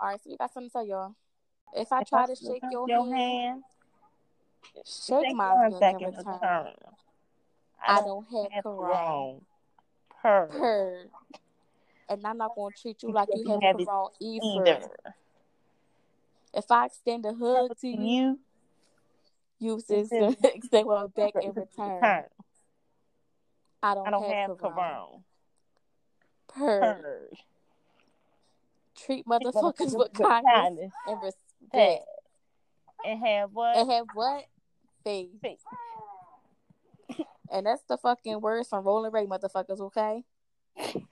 All right, so we got something to tell y'all. If I try to shake your, your hand, hand, shake my hand second in to return. turn. I don't have have corona. corona. Purr. Purr. And I'm not gonna treat you like you You have corona either. Either. If I extend a hug to you, You you This just is- extend one back in return. turn. I don't, I don't have, have. Purr. Purr. Treat motherfuckers with kindness and respect. And have what? And have what? Faith. Faith. And that's the fucking words from Rolling Ray, motherfuckers, okay?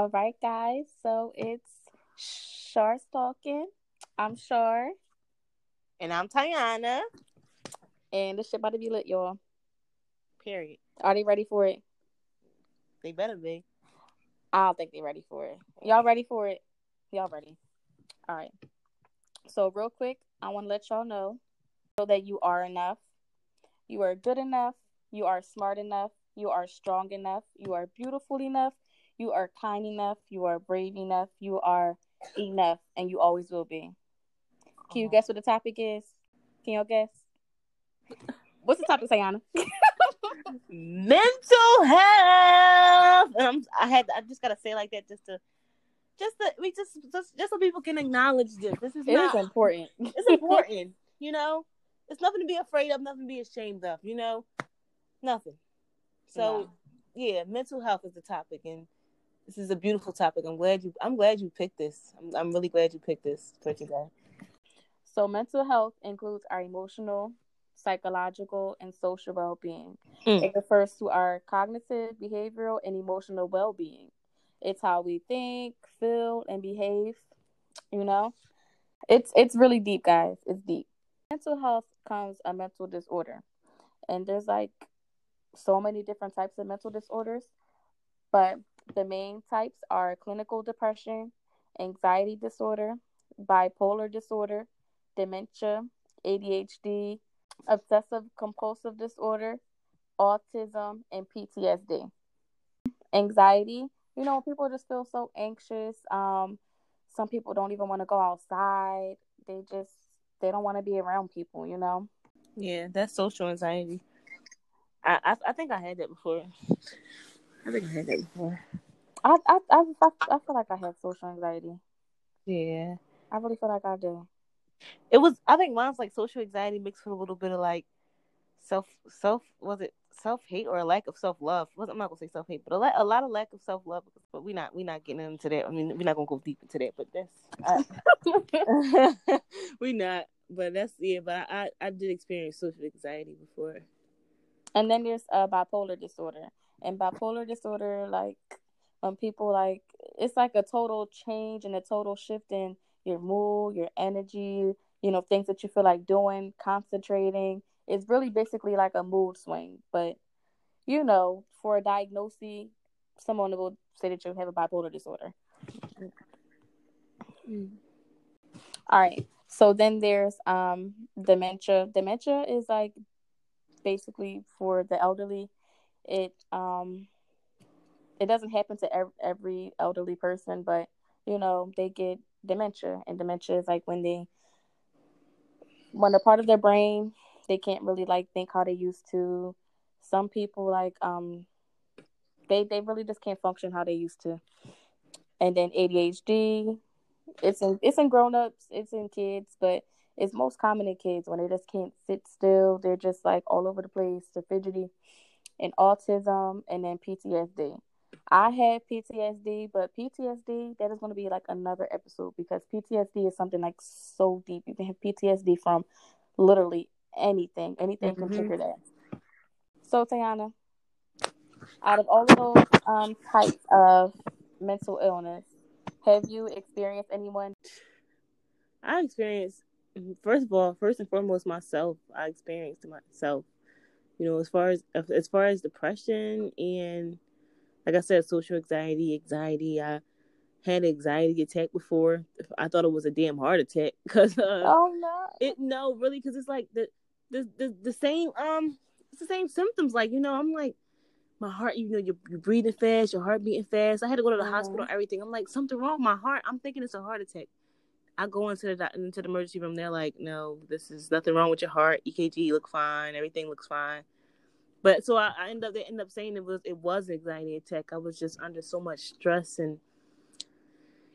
All right, guys. So it's Shar talking. I'm Shar. And I'm Tayana. And this shit about to be lit, y'all. Period. Are they ready for it? They better be. I don't think they're ready for it. Y'all ready for it? Y'all ready? All right. So real quick, I want to let y'all know so that you are enough. You are good enough. You are smart enough. You are strong enough. You are beautiful enough. You are kind enough. You are brave enough. You are enough, and you always will be. Can you guess what the topic is? Can y'all guess? What's the topic, Sayana? Mental health. And I'm, I had. I just gotta say like that just to, just to, we just, just, just so people can acknowledge this. This is It is not. important. it's important. You know, it's nothing to be afraid of. Nothing to be ashamed of. You know, nothing. So, No. yeah, mental health is the topic, and this is a beautiful topic. I'm glad you. I'm glad you picked this. I'm, I'm really glad you picked this for. So, mental health includes our emotional, psychological, and social well being. Mm. It refers to our cognitive, behavioral, and emotional well being. It's how we think, feel, and behave. You know, it's it's really deep, guys. It's deep. Mental health comes a mental disorder, and there's like so many different types of mental disorders, but the main types are clinical depression, anxiety disorder, bipolar disorder, dementia, ADHD, obsessive compulsive disorder, autism, and PTSD. Anxiety, you know, people just feel so anxious. Um, some people don't even want to go outside. They just they don't want to be around people, you know. Yeah, that's social anxiety. I, I I think I had that before. I think I had that before. I I I, I, I feel like I have social anxiety. Yeah. I really feel like I do. It was I think mine's like social anxiety mixed with a little bit of like self self was it self hate or a lack of self love. I'm not gonna say self hate, but a, la- a lot of lack of self love. But we're not we're not getting into that. I mean, we're not gonna go deep into that. But that's I, we not. But that's yeah. But I I did experience social anxiety before. And then there's uh, bipolar disorder. And bipolar disorder, like when people like, it's like a total change and a total shift in your mood, your energy, you know, things that you feel like doing, concentrating. It's really basically like a mood swing. But, you know, for a diagnosis, someone will say that you have a bipolar disorder. All right. So then there's um dementia. Dementia is like basically for the elderly. It um it doesn't happen to ev- every elderly person, but you know they get dementia, and dementia is like when they when a part of their brain they can't really like think how they used to. Some people like um they they really just can't function how they used to. And then ADHD, it's in it's in grown ups, it's in kids, but it's most common in kids when they just can't sit still. They're just like all over the place, they're fidgety, and autism, and then PTSD. I had PTSD, but PTSD that is going to be like another episode because PTSD is something like so deep. You can have PTSD from literally anything. Anything can Mhm. trigger that. So Tayana, out of all of those um, types of mental illness, have you experienced anyone? I experienced first of all, first and foremost, myself. I experienced myself. You know, as far as as far as depression and like I said, social anxiety, anxiety. I had anxiety attack before. I thought it was a damn heart attack because uh, oh no, it no really because it's like the, the the the same um it's the same symptoms. Like you know, I'm like my heart, you know, you're, you're breathing fast, your heart beating fast. I had to go to the mm-hmm. hospital, everything. I'm like something wrong with my heart. I'm thinking it's a heart attack. I go into the into the emergency room. They're like, no, this is nothing wrong with your heart. EKG look fine. Everything looks fine. But so I, I end up they end up saying it was it was anxiety attack. I was just under so much stress and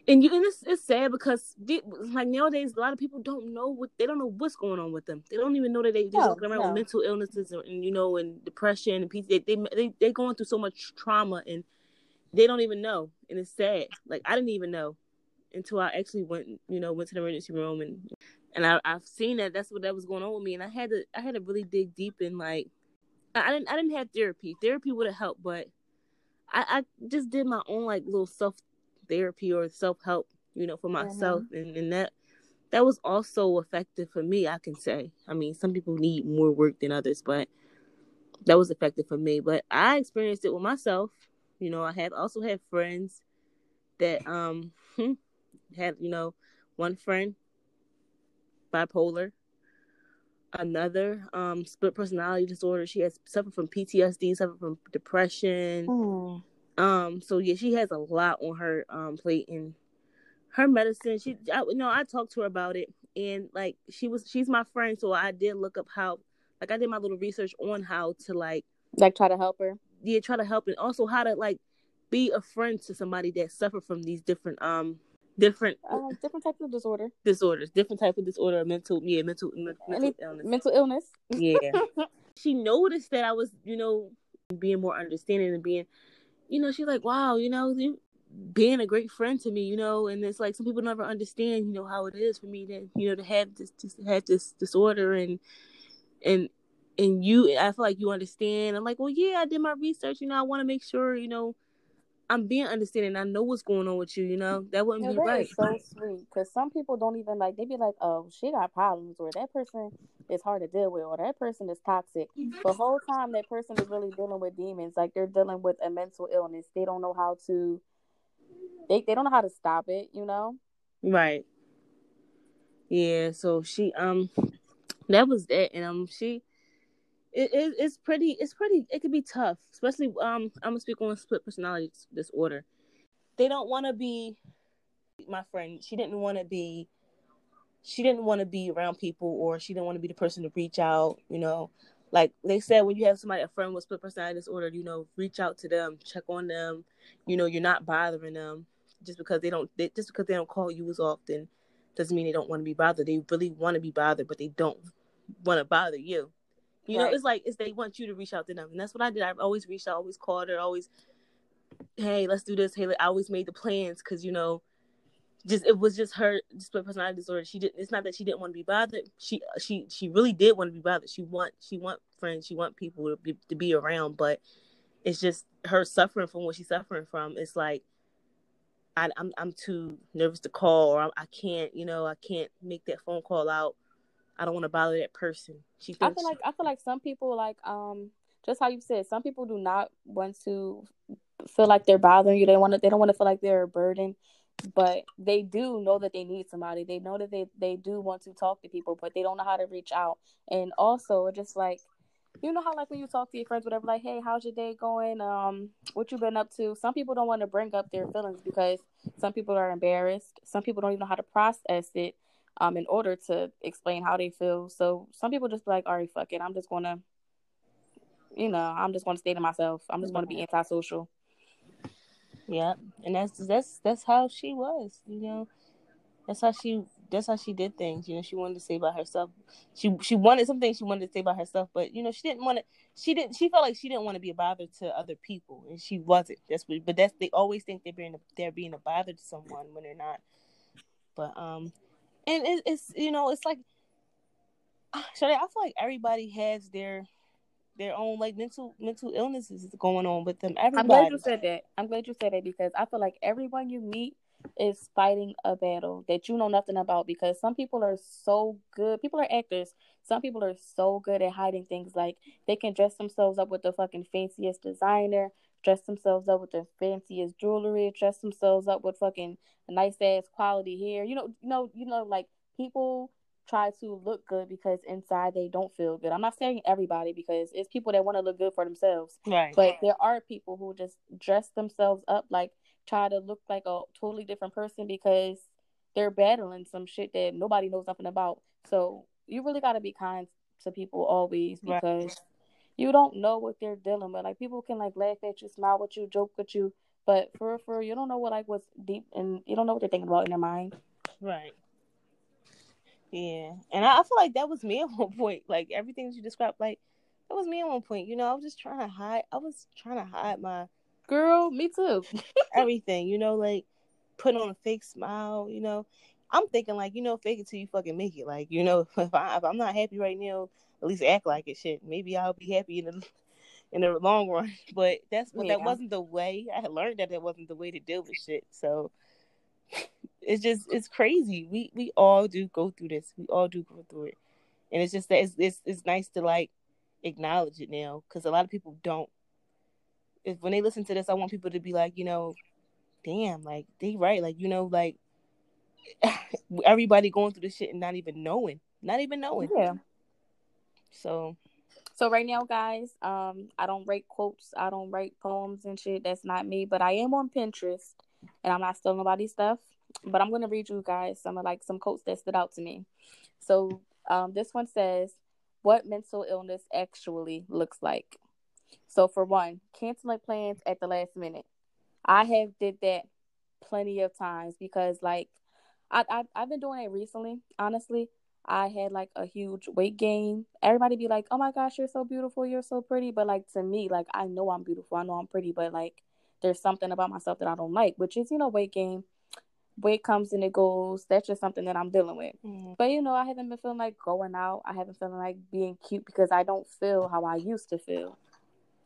and you and it's, it's sad because like nowadays a lot of people don't know what they don't know what's going on with them they don't even know that they just no, walking around no. with mental illnesses and, and, you know and depression and PTSD. they they they're going through so much trauma and they don't even know and it's sad like I didn't even know until I actually went you know went to the emergency room and and I, I've seen that that's what that was going on with me and I had to I had to really dig deep in like I, I didn't I didn't have therapy therapy would have helped but I, I just did my own like little self therapy or self help, you know, for myself, mm-hmm. and, and that that was also effective for me. I can say. I mean, some people need more work than others, but that was effective for me. But I experienced it with myself. You know, I have also had friends that um had you know one friend bipolar another um split personality disorder she has suffered from ptsd suffered from depression mm. Um, so yeah, she has a lot on her um plate and her medicine. She, I, you know, I talked to her about it, and like she was, she's my friend, so I did look up how, like, I did my little research on how to like, like, try to help her. Yeah, try to help, and also how to like be a friend to somebody that suffered from these different um different uh, different types of disorder. disorders different type of disorder mental yeah mental mental illness. mental illness. Yeah. She noticed that i was you know being more understanding and being you know, she's like, wow, you know, you being a great friend to me, you know, and it's like some people never understand, you know, how it is for me to, you know, to have this, to have this disorder and, and, and you, I feel like you understand. I'm like, well, yeah, I did my research, you know, I want to make sure, you know, I'm being understanding. I know what's going on with you. You know that wouldn't yeah, be that right. so sweet because some people don't even like. They be like, "Oh, she got problems," or "That person is hard to deal with," or "That person is toxic." The whole time that person is really dealing with demons, like they're dealing with a mental illness. They don't know how to. They they don't know how to stop it. You know. Right. Yeah. So she um, that was that, and um, she it, it, it's pretty it's pretty it could be tough especially um i'm gonna speak on split personality disorder. They don't want to be my friend. She didn't want to be she didn't want to be around people or she didn't want to be the person to reach out you know? Like they said when you have somebody a friend with split personality disorder you know reach out to them check on them you know you're not bothering them. Just because they don't they, just because they don't call you as often doesn't mean they don't want to be bothered. They really want to be bothered but they don't want to bother you you right. know, it's like it's they want you to reach out to them, and that's what I did. I've always reached out, always called her, always, hey, let's do this. Hey, I always made the plans because you know, just it was just her split personality disorder. She didn't. It's not that she didn't want to be bothered. She she she really did want to be bothered. She want she want friends. She want people to be to be around, but it's just her suffering from what she's suffering from. It's like. I, I'm I'm too nervous to call, or I, I can't, you know, I can't make that phone call out I don't want to bother that person. She thinks I feel like I feel like some people like um just how you said some people do not want to feel like they're bothering you. They want to they don't want to feel like they're a burden, but they do know that they need somebody. They know that they they do want to talk to people, but they don't know how to reach out. And also just like you know how like when you talk to your friends, whatever, like, hey, how's your day going? Um, what you been up to? Some people don't want to bring up their feelings because some people are embarrassed. Some people don't even know how to process it um, in order to explain how they feel. So some people just like, all right, fuck it. I'm just gonna, you know, I'm just gonna stay to myself. I'm just gonna be antisocial. Yeah, and that's that's that's how she was. You know, that's how she that's how she did things. You know, she wanted to say by herself. She she wanted something she wanted to say by herself, but you know, she didn't want to. She didn't. She felt like she didn't want to be a bother to other people, and she wasn't. That's what. But that's they always think they're being a, they're being a bother to someone when they're not. But um, and it, it's you know it's like ah, so I feel like everybody has their their own like mental mental illnesses going on with them. Everybody. I'm glad you said that. I'm glad you said that because I feel like everyone you meet is fighting a battle that you know nothing about because some people are so good. People are actors. Some people are so good at hiding things like they can dress themselves up with the fucking fanciest designer, dress themselves up with the fanciest jewelry, dress themselves up with fucking nice ass quality hair. You know, you know, you know, like people try to look good because inside they don't feel good. I'm not saying everybody because it's people that want to look good for themselves. Right. But there are people who just dress themselves up like try to look like a totally different person because they're battling some shit that nobody knows nothing about. So you really got to be kind to people always because right. You don't know what they're dealing with. Like people can like laugh at you, smile with you, joke with you, but for for you don't know what like what's deep and you don't know what they're thinking about in their mind. Right. Yeah, and I, I feel like that was me at one point. Like everything you described, like that was me at one point. You know, I was just trying to hide. I was trying to hide my girl. Me too. everything. You know, like put on a fake smile. You know, I'm thinking like you know, fake it till you fucking make it. Like you know, if, I, if I'm not happy right now, at least act like it. Shit, maybe I'll be happy in the in the long run. But that's but yeah. that wasn't the way. I had learned that that wasn't the way to deal with shit. So it's just it's crazy. We we all do go through this. We all do go through it, and it's just that it's it's, it's nice to like acknowledge it now because a lot of people don't. If when they listen to this, I want people to be like, you know, damn, like they right, like you know, like everybody going through this shit and not even knowing, not even knowing. Yeah. So. So right now, guys, um, I don't write quotes, I don't write poems and shit. That's not me. But I am on Pinterest, and I'm not stealing nobody's stuff but I'm gonna read you guys some of like some quotes that stood out to me. So um, this one says, "What mental illness actually looks like." So for one, canceling plans at the last minute. I have did that plenty of times because like I, I I've been doing it recently. Honestly, I had like a huge weight gain. Everybody be like, "Oh my gosh, you're so beautiful, you're so pretty," but like to me, like I know I'm beautiful, I know I'm pretty, but like there's something about myself that I don't like, which is you know weight gain weight comes and it goes. That's just something that I'm dealing with. Mm-hmm. But you know, I haven't been feeling like going out. I haven't feeling like being cute because I don't feel how I used to feel.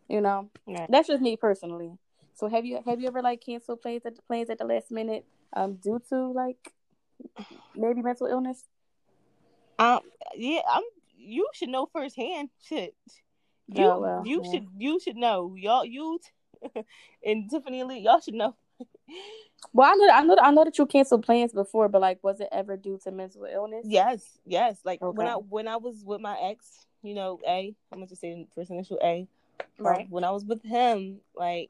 You know, that's just me personally. So have you have you ever like canceled plans at the plans at the last minute um due to like maybe mental illness? Um yeah, I'm you should know firsthand. Shit. You oh, well, you yeah. should you should know. Y'all you and Tiffany Lee, y'all should know. Well, I know, I know, I know that you canceled plans before, but like, was it ever due to mental illness? Yes, yes. Like okay. when I when I was with my ex, you know, A, I'm gonna just say first initial A. Right. Um, when I was with him, like,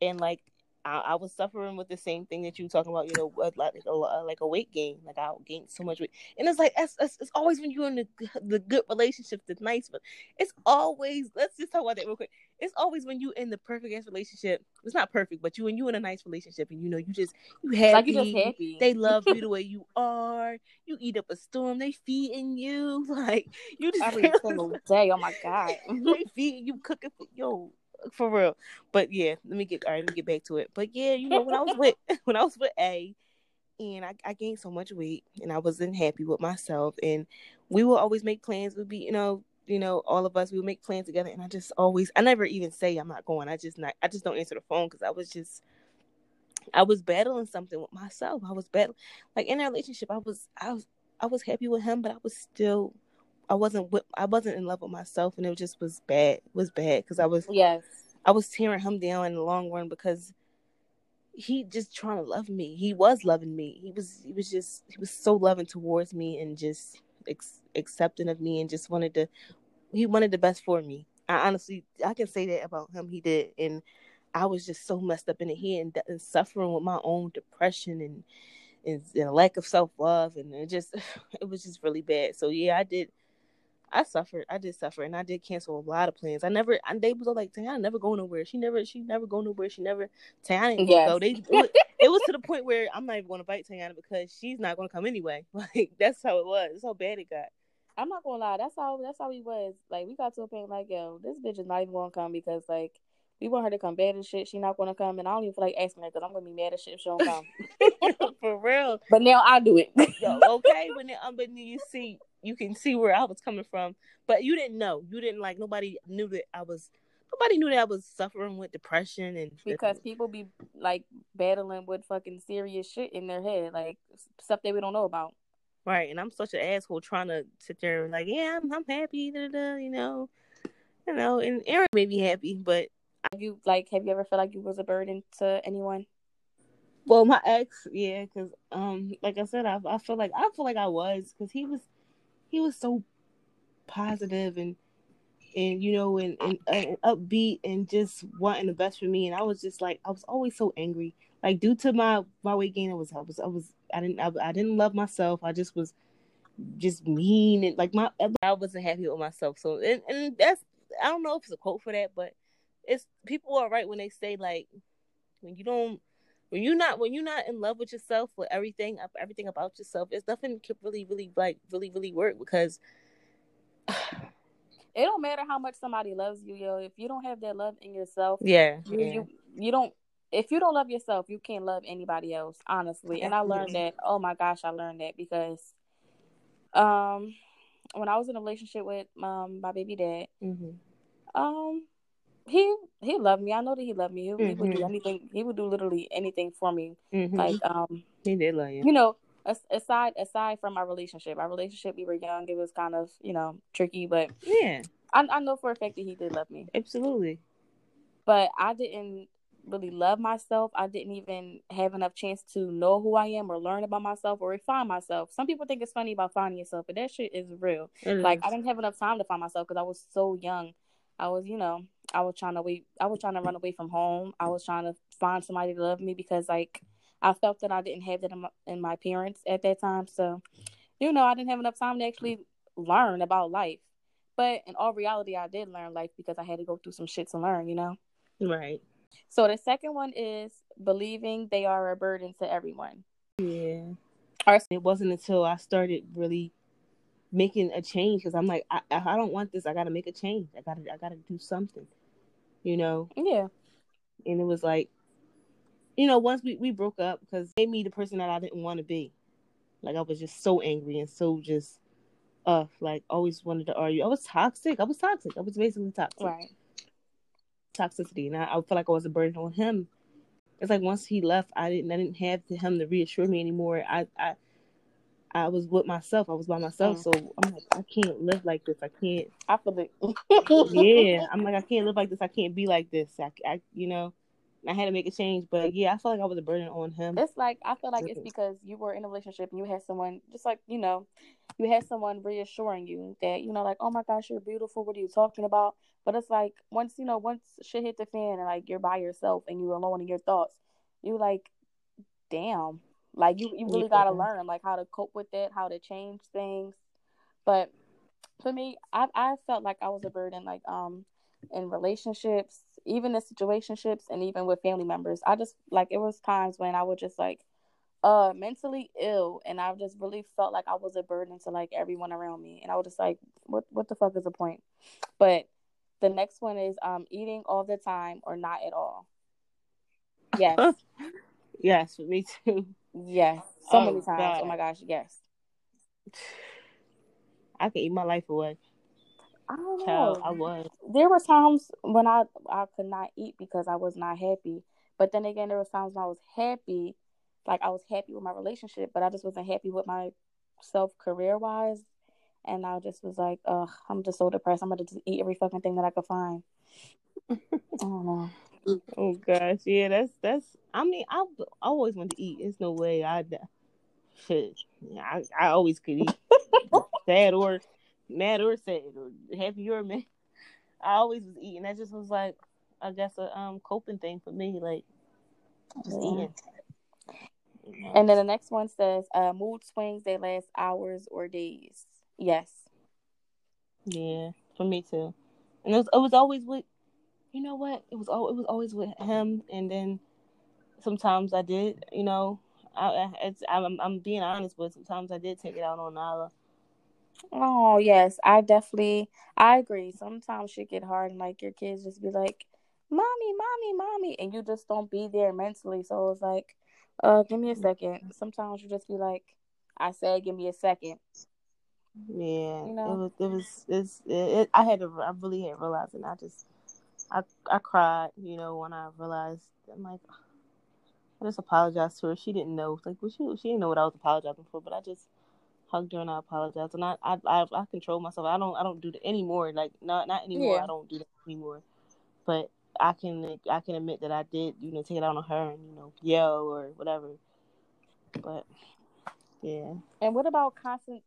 and like I, I, was suffering with the same thing that you were talking about, you know, like a, uh, like a weight gain. Like I gained so much weight, and it's like it's, it's, it's always when you're in the the good relationship that's nice, but it's always let's just talk about that real quick. It's always when you're in the perfect ass relationship. It's not perfect, but you and you in a nice relationship, and you know you just you happy. Like you just happy. They love you the way you are. You eat up a storm. They feeding you like you just every single day. Oh my god, they feeding you, cooking for yo for real. But yeah, let me get all right, let me get back to it. But yeah, you know, when I was with when I was with A and I, I gained so much weight and I wasn't happy with myself and we will always make plans. We'd be, you know, you know, all of us we would make plans together and I just always I never even say I'm not going. I just not I just don't answer the phone because I was just I was battling something with myself. I was battling like in a relationship I was I was I was happy with him, but I was still I wasn't with, I wasn't in love with myself, and it just was bad. It was bad because I was yes I was tearing him down in the long run because he just trying to love me. He was loving me. He was he was just he was so loving towards me and just ex- accepting of me and just wanted to he wanted the best for me. I honestly I can say that about him. He did, and I was just so messed up in the head and, and suffering with my own depression and and, and lack of self love, and it just it was just really bad. So yeah, I did I suffered. I did suffer, and I did cancel a lot of plans. I never. And they was all like, "Tayana never go nowhere. She never. She never go nowhere. She never. Tayana didn't yes. go. They. It was, it was, to the point where I'm not even going to bite Tayana because she's not going to come anyway. Like that's how it was. That's how bad it got. I'm not gonna lie. That's how. That's how he was. Like we got to a point like, yo, this bitch is not even gonna come because like we want her to come bad and shit. She not gonna come, and I don't even feel like asking her because I'm gonna be mad as shit if she don't come. For real. But now I do it. Yo, okay, when then, um, but you see, you can see where I was coming from, but you didn't know. You didn't like. Nobody knew that I was. Nobody knew that I was suffering with depression and because people be like battling with fucking serious shit in their head, like stuff that we don't know about. Right, and I'm such an asshole trying to sit there and like, yeah, I'm, I'm happy, da, da, you know, you know, and Aaron made me happy, but Have you like have you ever felt like you was a burden to anyone? Well, my ex, yeah, because um, like I said, I I feel like I feel like I was because he was he was so positive and and you know and, and, and upbeat and just wanting the best for me. And I was just like I was always so angry. Like due to my my weight gain I was I was I was I didn't I, I didn't love myself. I just was just mean and like my I wasn't happy with myself. So and, and that's I don't know if it's a quote for that but it's people are right when they say like when you don't when you're not when you're not in love with yourself with everything everything about yourself it's nothing can really really like really really work because it don't matter how much somebody loves you, yo. If you don't have that love in yourself, yeah, you yeah. you, you don't. If you don't love yourself, you can't love anybody else, honestly. And I learned that. Oh my gosh, I learned that because, um, when I was in a relationship with um my baby dad, mm-hmm. um, he he loved me. I know that he loved me. He, mm-hmm. he, would do anything. He would do literally anything for me. Mm-hmm. Like um, he did love you. You know, aside aside from our relationship, our relationship we were young. It was kind of you know tricky, but yeah, I, I know for a fact that he did love me. Absolutely, but I didn't really love myself. I didn't even have enough chance to know who I am or learn about myself or refine myself. Some people think it's funny about finding yourself, but that shit is real. It like is. I didn't have enough time to find myself because I was so young. I was, you know, I was trying to wait. I was trying to run away from home. I was trying to find somebody to love me because, like, I felt that I didn't have that in my, in my parents at that time. So, you know, I didn't have enough time to actually learn about life. But in all reality, I did learn life because I had to go through some shit to learn, you know? Right. So the second one is believing they are a burden to everyone. Yeah. It wasn't until I started really making a change because I'm like, I, I don't want this. I got to make a change. I got to, I got to do something, you know? Yeah. And it was like, you know, once we, we broke up because made me the person that I didn't want to be. Like I was just so angry and so just uh like always wanted to argue. I was toxic. I was toxic. I was basically toxic. Right. Toxicity. And I, I feel like I was a burden on him. It's like once he left, I didn't I didn't have him to reassure me anymore. I I I was with myself. I was by myself. Mm. So I'm like, I can't live like this. I can't. I feel it. yeah, I'm like, I can't live like this. I can't be like this. I, I you know. I had to make a change, but yeah, I felt like I was a burden on him. It's like I feel like it's because you were in a relationship and you had someone just like you know, you had someone reassuring you that you know, like, oh my gosh, you're beautiful. What are you talking about? But it's like once you know, once shit hit the fan and like you're by yourself and you're alone in your thoughts, you like, damn, like you you really yeah. gotta learn like how to cope with it, how to change things. But for me, I I felt like I was a burden, like um in relationships, even in situationships, and even with family members. I just like it was times when I would just like uh mentally ill and I just really felt like I was a burden to like everyone around me. And I was just like, what what the fuck is the point? But the next one is um eating all the time or not at all. Yes. yes, me too. Yes. So oh, many times. Oh God. Oh my gosh, yes. I can eat my life away. I don't Child, know. I was. There were times when I I could not eat because I was not happy. But then again, there were times when I was happy, like I was happy with my relationship, but I just wasn't happy with myself career wise. And I just was like, ugh, I'm just so depressed. I'm gonna just eat every fucking thing that I could find. I don't know. Oh gosh, yeah, that's that's. I mean, I always wanted to eat. There's no way I. Shit, I I always could eat. Sad or mad or sad or happy or mad. I always was eating. That just was like, I guess a um coping thing for me, like just eating. And then the next one says, uh, mood swings they last hours or days. Yes. Yeah, for me too. And it was, it was always with, you know what? It was all it was always with him, and then sometimes I did, you know, I it's I'm I'm being honest, but sometimes I did take it out on Nala. Oh yes, I definitely I agree. Sometimes shit get hard and like your kids just be like, Mommy, mommy, mommy and you just don't be there mentally. So it's like, uh, give me a second. Sometimes you just be like, I said give me a second. Yeah. You know? It was it was it's it, it, I had to I really had realized and I just I I cried, you know, when I realized I'm like I just apologized to her. She didn't know. Like, well, she she didn't know what I was apologizing for, but I just hugged her and I apologized. And I, I, I, I control myself. I don't, I don't do that anymore. Like not, not anymore. Yeah. I don't do that anymore. But I can I can admit that I did, you know, take it out on her and you know yell or whatever. But yeah. And what about constant?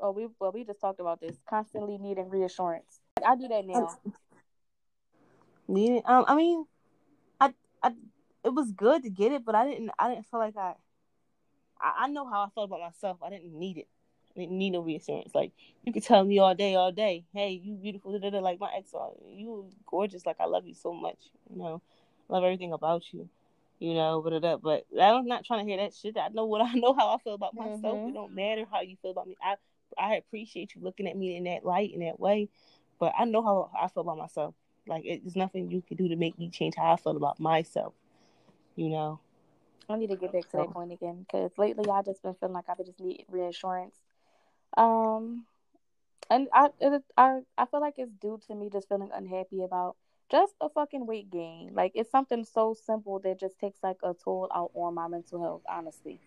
Oh, we well we just talked about this. Constantly needing reassurance. I do that now. Needing, um, I mean, I, I, it was good to get it, but I didn't, I didn't feel like I, I, I know how I felt about myself. I didn't need it. I didn't need no reassurance. Like you could tell me all day, all day, hey, you beautiful, da, da, da, like my ex, uh, you gorgeous, like I love you so much, you know, love everything about you, you know, but that, but I'm not trying to hear that shit. I know what I know how I feel about myself. Mm-hmm. It don't matter how you feel about me. I, I appreciate you looking at me in that light in that way, but I know how I feel about myself. Like it's nothing you can do to make me change how I feel about myself. You know. I need to get back to that point again because lately I just been feeling like I just need reassurance. Um, and I, it, I, I feel like it's due to me just feeling unhappy about just a fucking weight gain. Like it's something so simple that just takes like a toll out on my mental health. Honestly,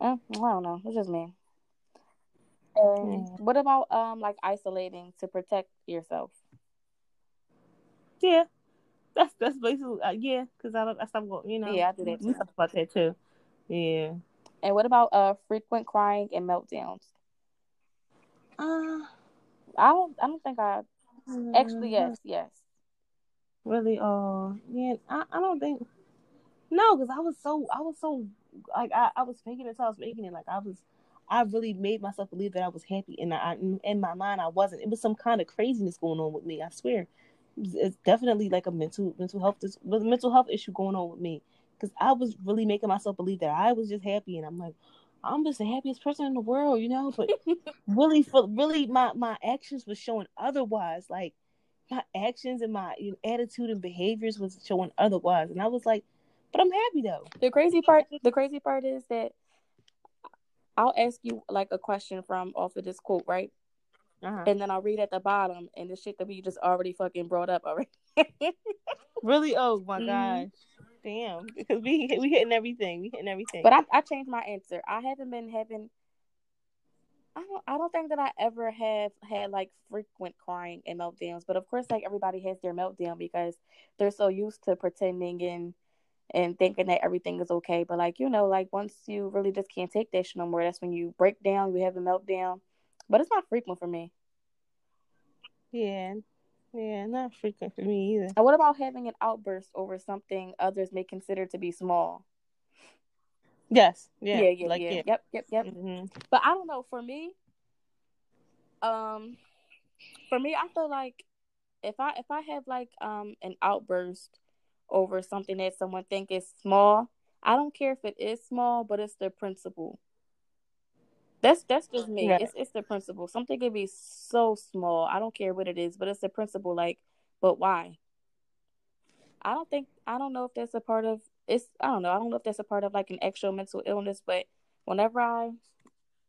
mm, I don't know. It's just me. And mm. what about um like isolating to protect yourself? Yeah, that's that's basically uh, yeah. Because I don't I stop going. You know. Yeah, I do that. Too. We talk about that too. Yeah. And what about uh frequent crying and meltdowns? Uh, I don't. I don't think I. Actually, yes, yes. Really? Uh, yeah. I, I don't think. No, because I was so I was so like I, I was faking it until I was making it. Like I was, I really made myself believe that I was happy, and I in my mind I wasn't. It was some kind of craziness going on with me. I swear it's definitely like a mental mental health this mental health issue going on with me because I was really making myself believe that I was just happy, and I'm like, I'm just the happiest person in the world, you know. But really, for really, my my actions was showing otherwise. Like my actions and my you know, attitude and behaviors was showing otherwise, and I was like, but I'm happy though. The crazy part, the crazy part is that I'll ask you like a question from off of this quote, right? Uh-huh. And then I'll read at the bottom and the shit that we just already fucking brought up already. really? Oh my mm-hmm. gosh. Damn. Because we we hitting everything. We hitting everything. But I, I changed my answer. I haven't been having I don't I don't think that I ever have had like frequent crying and meltdowns. But of course like everybody has their meltdown because they're so used to pretending and and thinking that everything is okay. But like, you know, like once you really just can't take that shit no more, that's when you break down, you have a meltdown but it's not frequent for me. Yeah, yeah, not frequent for me either. And what about having an outburst over something others may consider to be small? Yes. Yeah. Yeah. Yeah. Like, yeah. yeah. Yep. Yep. Yep. Mm-hmm. But I don't know. For me, um, for me, I feel like if I if I have like um an outburst over something that someone think is small, I don't care if it is small, but it's the principle. That's that's just me. Right. It's it's the principle. Something can be so small. I don't care what it is, but it's the principle. Like, but why? I don't think I don't know if that's a part of it's. I don't know. I don't know if that's a part of like an actual mental illness. But whenever I,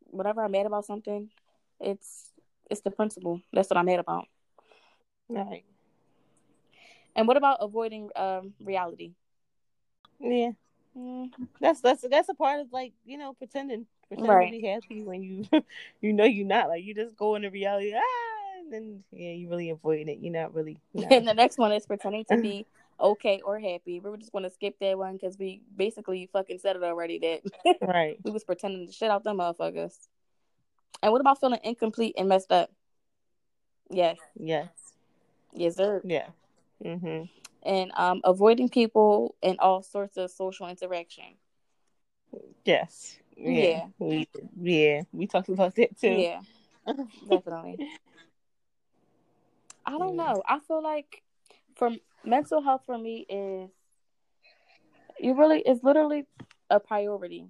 whenever I'm mad about something, it's it's the principle. That's what I'm mad about. Right. And what about avoiding um reality? Yeah. Mm. That's that's that's a part of like you know pretending pretend right. be happy when you you know you're not. Like you just go into reality, ah, and then yeah, you really avoid it. You're not really. and the next one is pretending to be okay or happy. We were just going to skip that one because we basically fucking said it already. That right. we was pretending to shit out them motherfuckers. And what about feeling incomplete and messed up? Yes. Yes. Yes, sir. Yeah. Mm-hmm. And um, avoiding people and all sorts of social interaction. Yes. Yeah. yeah. We yeah, we talked about that too. Yeah. Definitely. I don't know. I feel like for mental health for me is you really it's literally a priority.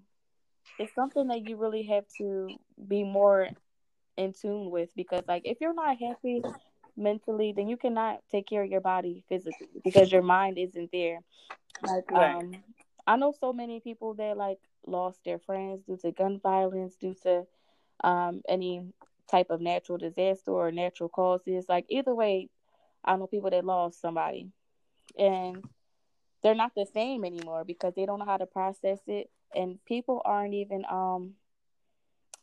It's something that you really have to be more in tune with because like if you're not happy mentally, then you cannot take care of your body physically because your mind isn't there. Like right. um I know so many people that like lost their friends due to gun violence, due to um, any type of natural disaster or natural causes. Like either way, I know people that lost somebody, and they're not the same anymore because they don't know how to process it, and people aren't even um,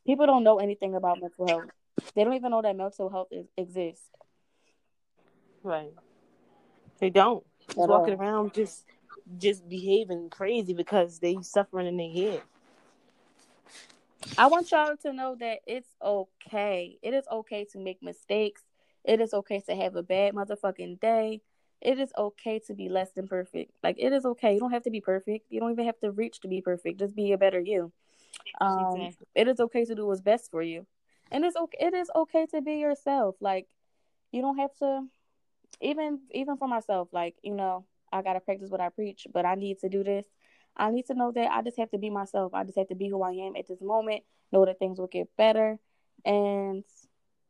people don't know anything about mental health. They don't even know that mental health is, exists. Right. They don't. Just walking around just just behaving crazy because they suffering in their head. I want y'all to know that it's okay. It is okay to make mistakes. It is okay to have a bad motherfucking day. It is okay to be less than perfect. Like it is okay. You don't have to be perfect. You don't even have to reach to be perfect. Just be a better you. Um, exactly. it is okay to do what's best for you, and it's okay. It is okay to be yourself. Like you don't have to. Even even for myself, like you know, I gotta practice what I preach, but I need to do this. I need to know that I just have to be myself. I just have to be who I am at this moment. Know that things will get better, and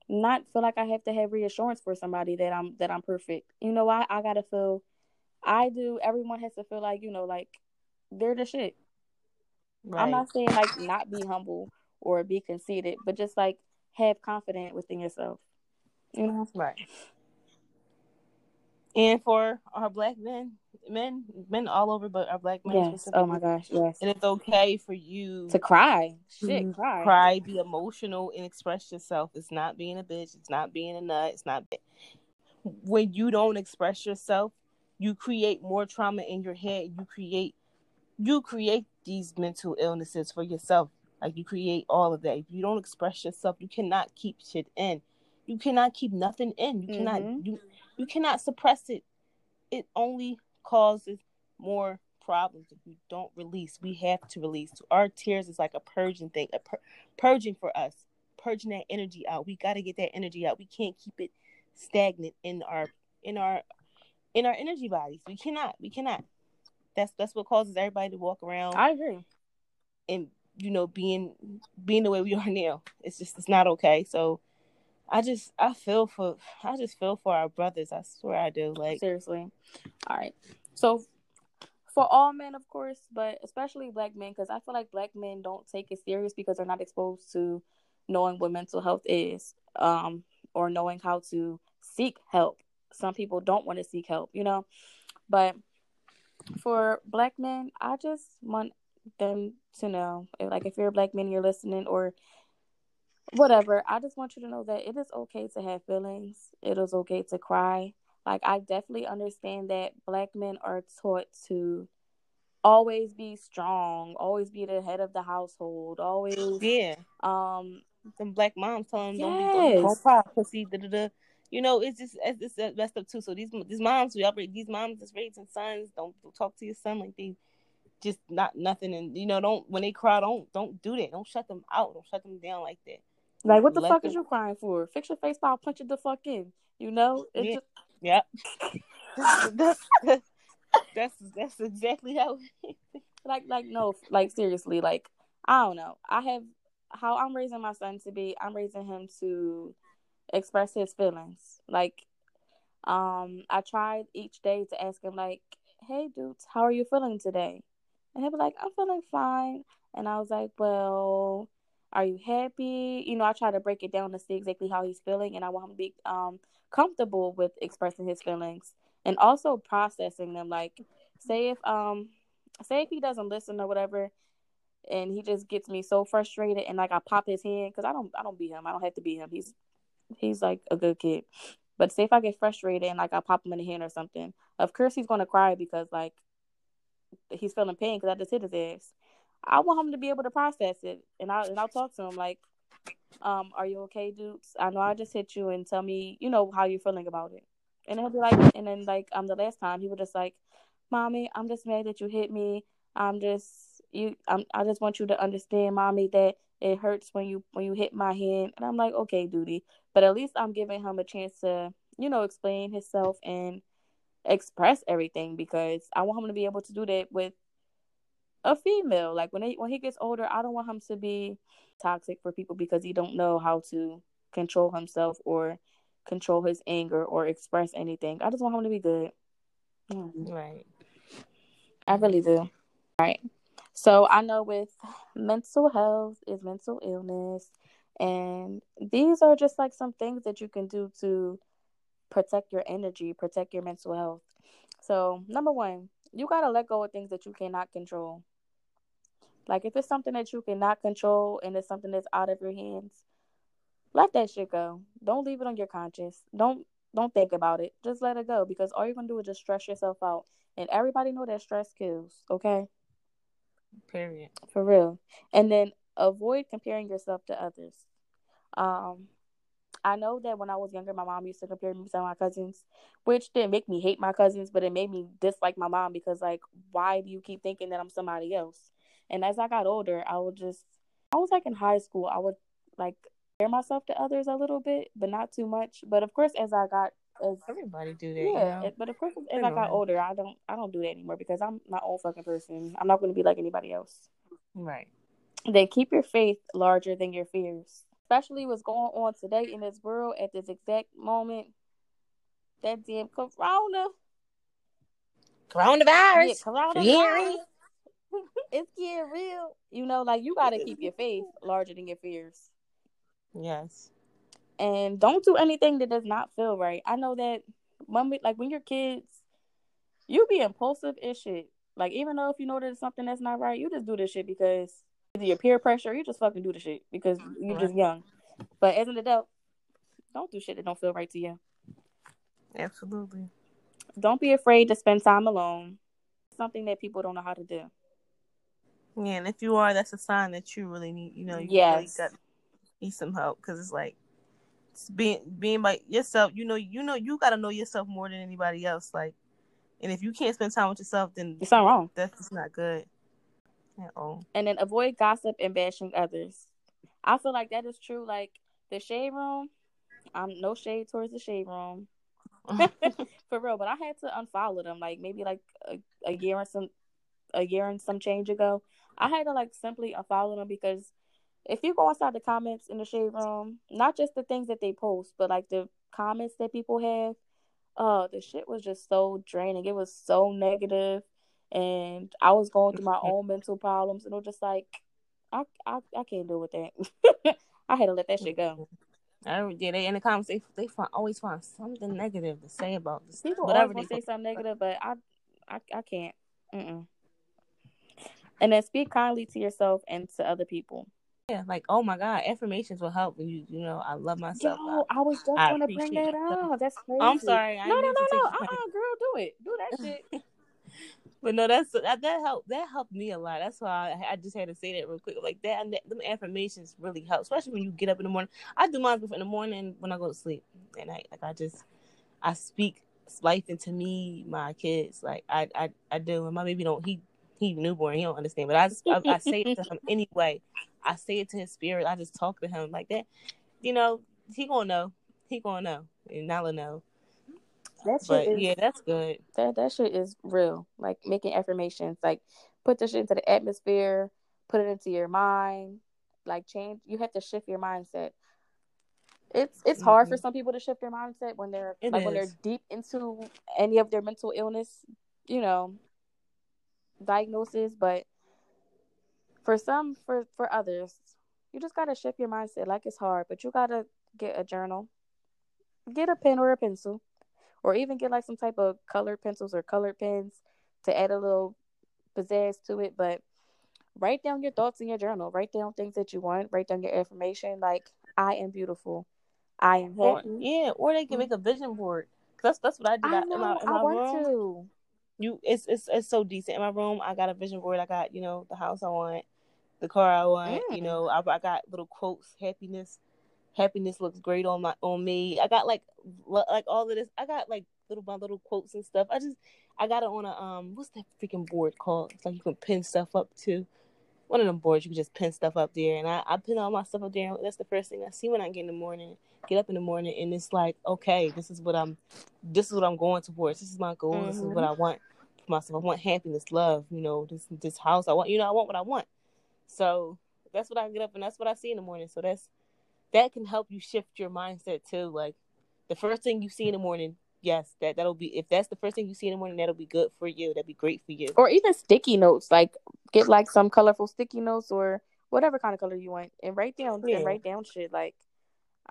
not feel like I have to have reassurance for somebody that I'm that I'm perfect. You know, I I gotta feel. I do. Everyone has to feel like you know, like they're the shit. Right. I'm not saying like not be humble or be conceited, but just like have confidence within yourself. You know, right. And for our black men, men, men all over, but our black men. Yes. Oh my gosh. Yes. And it's okay for you to cry. Shit, cry. Cry. Be emotional and express yourself. It's not being a bitch. It's not being a nut. It's not. When you don't express yourself, you create more trauma in your head. You create, you create these mental illnesses for yourself. Like you create all of that. If you don't express yourself, you cannot keep shit in. You cannot keep nothing in. You mm-hmm. cannot you you cannot suppress it. It only causes more problems if you don't release. We have to release. Our tears is like a purging thing, a pur- purging for us, purging that energy out. We got to get that energy out. We can't keep it stagnant in our in our in our energy bodies. We cannot. We cannot. That's that's what causes everybody to walk around. I agree. And you know, being being the way we are now, it's just it's not okay. So I just I feel for I just feel for our brothers. I swear I do. Like seriously. All right. So for all men, of course, but especially black men, because I feel like black men don't take it serious because they're not exposed to knowing what mental health is, um, or knowing how to seek help. Some people don't want to seek help, you know. But for black men, I just want them to know, like, if you're a black man, you're listening, or whatever. I just want you to know that it is okay to have feelings. It is okay to cry. Like I definitely understand that black men are taught to always be strong, always be the head of the household, always yeah. Um, some black moms telling them yes. don't, be, don't cry, pussy. Da, da, da. You know, it's just it's, it's messed up too. So these these moms we operate these moms that's raising sons don't, don't talk to your son like they just not nothing and you know don't when they cry don't don't do that don't shut them out don't shut them down like that like, what the Let fuck them... is you crying for? Fix your face by punch it the fuck in. You know? It yeah. Just... Yep. that's, that's that's exactly how. like like no like seriously like I don't know. I have how I'm raising my son to be. I'm raising him to express his feelings. Like, um, I tried each day to ask him like, "Hey, dudes, how are you feeling today?" And he'd be like, "I'm feeling fine." And I was like, "Well." Are you happy? You know, I try to break it down to see exactly how he's feeling, and I want him to be um, comfortable with expressing his feelings and also processing them. Like, say if um, say if he doesn't listen or whatever, and he just gets me so frustrated, and like I pop his hand because I don't I don't beat him. I don't have to beat him. He's he's like a good kid. But say if I get frustrated and like I pop him in the hand or something, of course he's gonna cry because like he's feeling pain because I just hit his ass. I want him to be able to process it, and I and I'll talk to him like, um, "Are you okay, dudes? I know I just hit you, and tell me, you know, how you're feeling about it." And he'll be like, and then like um the last time he was just like, "Mommy, I'm just mad that you hit me. I'm just you. I'm, I just want you to understand, mommy, that it hurts when you when you hit my hand." And I'm like, "Okay, duty," but at least I'm giving him a chance to, you know, explain himself and express everything because I want him to be able to do that with a female. Like when he when he gets older, I don't want him to be toxic for people because he don't know how to control himself or control his anger or express anything. I just want him to be good. Mm. Right. I really do. Right. So I know with mental health is mental illness and these are just like some things that you can do to protect your energy, protect your mental health. So, number 1, you got to let go of things that you cannot control. Like if it's something that you cannot control and it's something that's out of your hands, let that shit go. Don't leave it on your conscience. Don't don't think about it. Just let it go because all you're gonna do is just stress yourself out. And everybody know that stress kills, okay? Period. For real. And then avoid comparing yourself to others. Um I know that when I was younger, my mom used to compare me to my cousins, which didn't make me hate my cousins, but it made me dislike my mom because, like, why do you keep thinking that I'm somebody else? And as I got older, I would just, I was like in high school, I would like compare myself to others a little bit, but not too much. But of course, as I got, as Everybody do that. yeah, You know? but of course, as I got older, I don't, I don't do that anymore because I'm my own fucking person. I'm not going to be like anybody else. Right. Then keep your faith larger than your fears. Especially what's going on today in this world at this exact moment. That damn corona. Coronavirus. Yeah, coronavirus. Yeah. It's getting real. You know, like you gotta keep your faith larger than your fears. Yes. And don't do anything that does not feel right. I know that when we, like when you're kids, you be impulsive as shit. Like even though if you know there's something that's not right, you just do this shit because either your peer pressure, or you just fucking do the shit because you're just young. But as an adult, don't do shit that don't feel right to you. Absolutely. Don't be afraid to spend time alone. Something that people don't know how to do. Yeah, and if you are, that's a sign that you really need. You know, you really got need some help because it's like it's being being by yourself. You know, you know, you got to know yourself more than anybody else. Like, and if you can't spend time with yourself, then it's not wrong. that's just not good at all. and then avoid gossip and bashing others. I feel like that is true. Like the shade room, I'm no shade towards the shade room for real. But I had to unfollow them like maybe like a, a year and some a year and some change ago. I had to like simply unfollow them because if you go outside the comments in the shade room, not just the things that they post, but like the comments that people have, uh, the shit was just so draining. It was so negative, and I was going through my own mental problems, and it was just like, I I, I can't deal with that. I had to let that shit go. I don't, yeah, they in the comments they they find, always find something negative to say about this. People whatever always they want to say something negative, but I I I can't. Mm-mm. And then speak kindly to yourself and to other people. Yeah, like oh my god, affirmations will help when you you know I love myself. Yo, I was just I gonna bring that up. That's crazy. I'm sorry, I No, no, no, no. Uh, take your uh girl, do it. Do that shit. But no, that's that that helped that helped me a lot. That's why I, I just had to say that real quick. Like that, and that, them affirmations really help, especially when you get up in the morning. I do mine before in the morning when I go to sleep at night. Like I just I speak life into me, my kids. Like I I, I do, and my baby don't. He he newborn. He don't understand, but I just, I, I say it to him anyway. I say it to his spirit. I just talk to him like that. You know, he gonna know. He gonna know, and Nala know. That shit But is yeah, that's good. that that shit is real. Like making affirmations, like put the shit into the atmosphere, put it into your mind, like change. You have to shift your mindset. It's it's hard for mm-hmm. some people to shift their mindset when they're It like when they're deep into any of their mental illness, you know, diagnosis. But for some, for for others, you just gotta shift your mindset. Like it's hard, but you gotta get a journal, get a pen or a pencil, or even get like some type of colored pencils or colored pens to add a little pizzazz to it. But write down your thoughts in your journal. Write down things that you want. Write down your affirmation like I am beautiful. I am Or, yeah, or they can mm. make a vision board. That's that's what I do. I out in my know. in I want room. to. You, it's it's it's so decent in my room. I got a vision board. I got you know the house I want, the car I want. You Mm. know I, I got little quotes. Happiness, happiness looks great on my on me. I got like like all of this. I got like little my little quotes and stuff. I just I got it on a um what's that freaking board called? It's like you can pin stuff up to. One of them boards you can just pin stuff up there, and I, I pin all my stuff up there. That's the first thing I see when I get in the morning. Get up in the morning, and it's like, okay, this is what I'm, this is what I'm going towards. This is my goal. This is what I want for myself. I want happiness, love. You know, this this house. I want. You know, I want what I want. So that's what I get up, and that's what I see in the morning. So that's that can help you shift your mindset too. Like the first thing you see in the morning, yes, that that'll be if that's the first thing you see in the morning, that'll be good for you. That'd be great for you. Or even sticky notes. Like get like some colorful sticky notes or whatever kind of color you want, and write down Yeah. and write down shit like.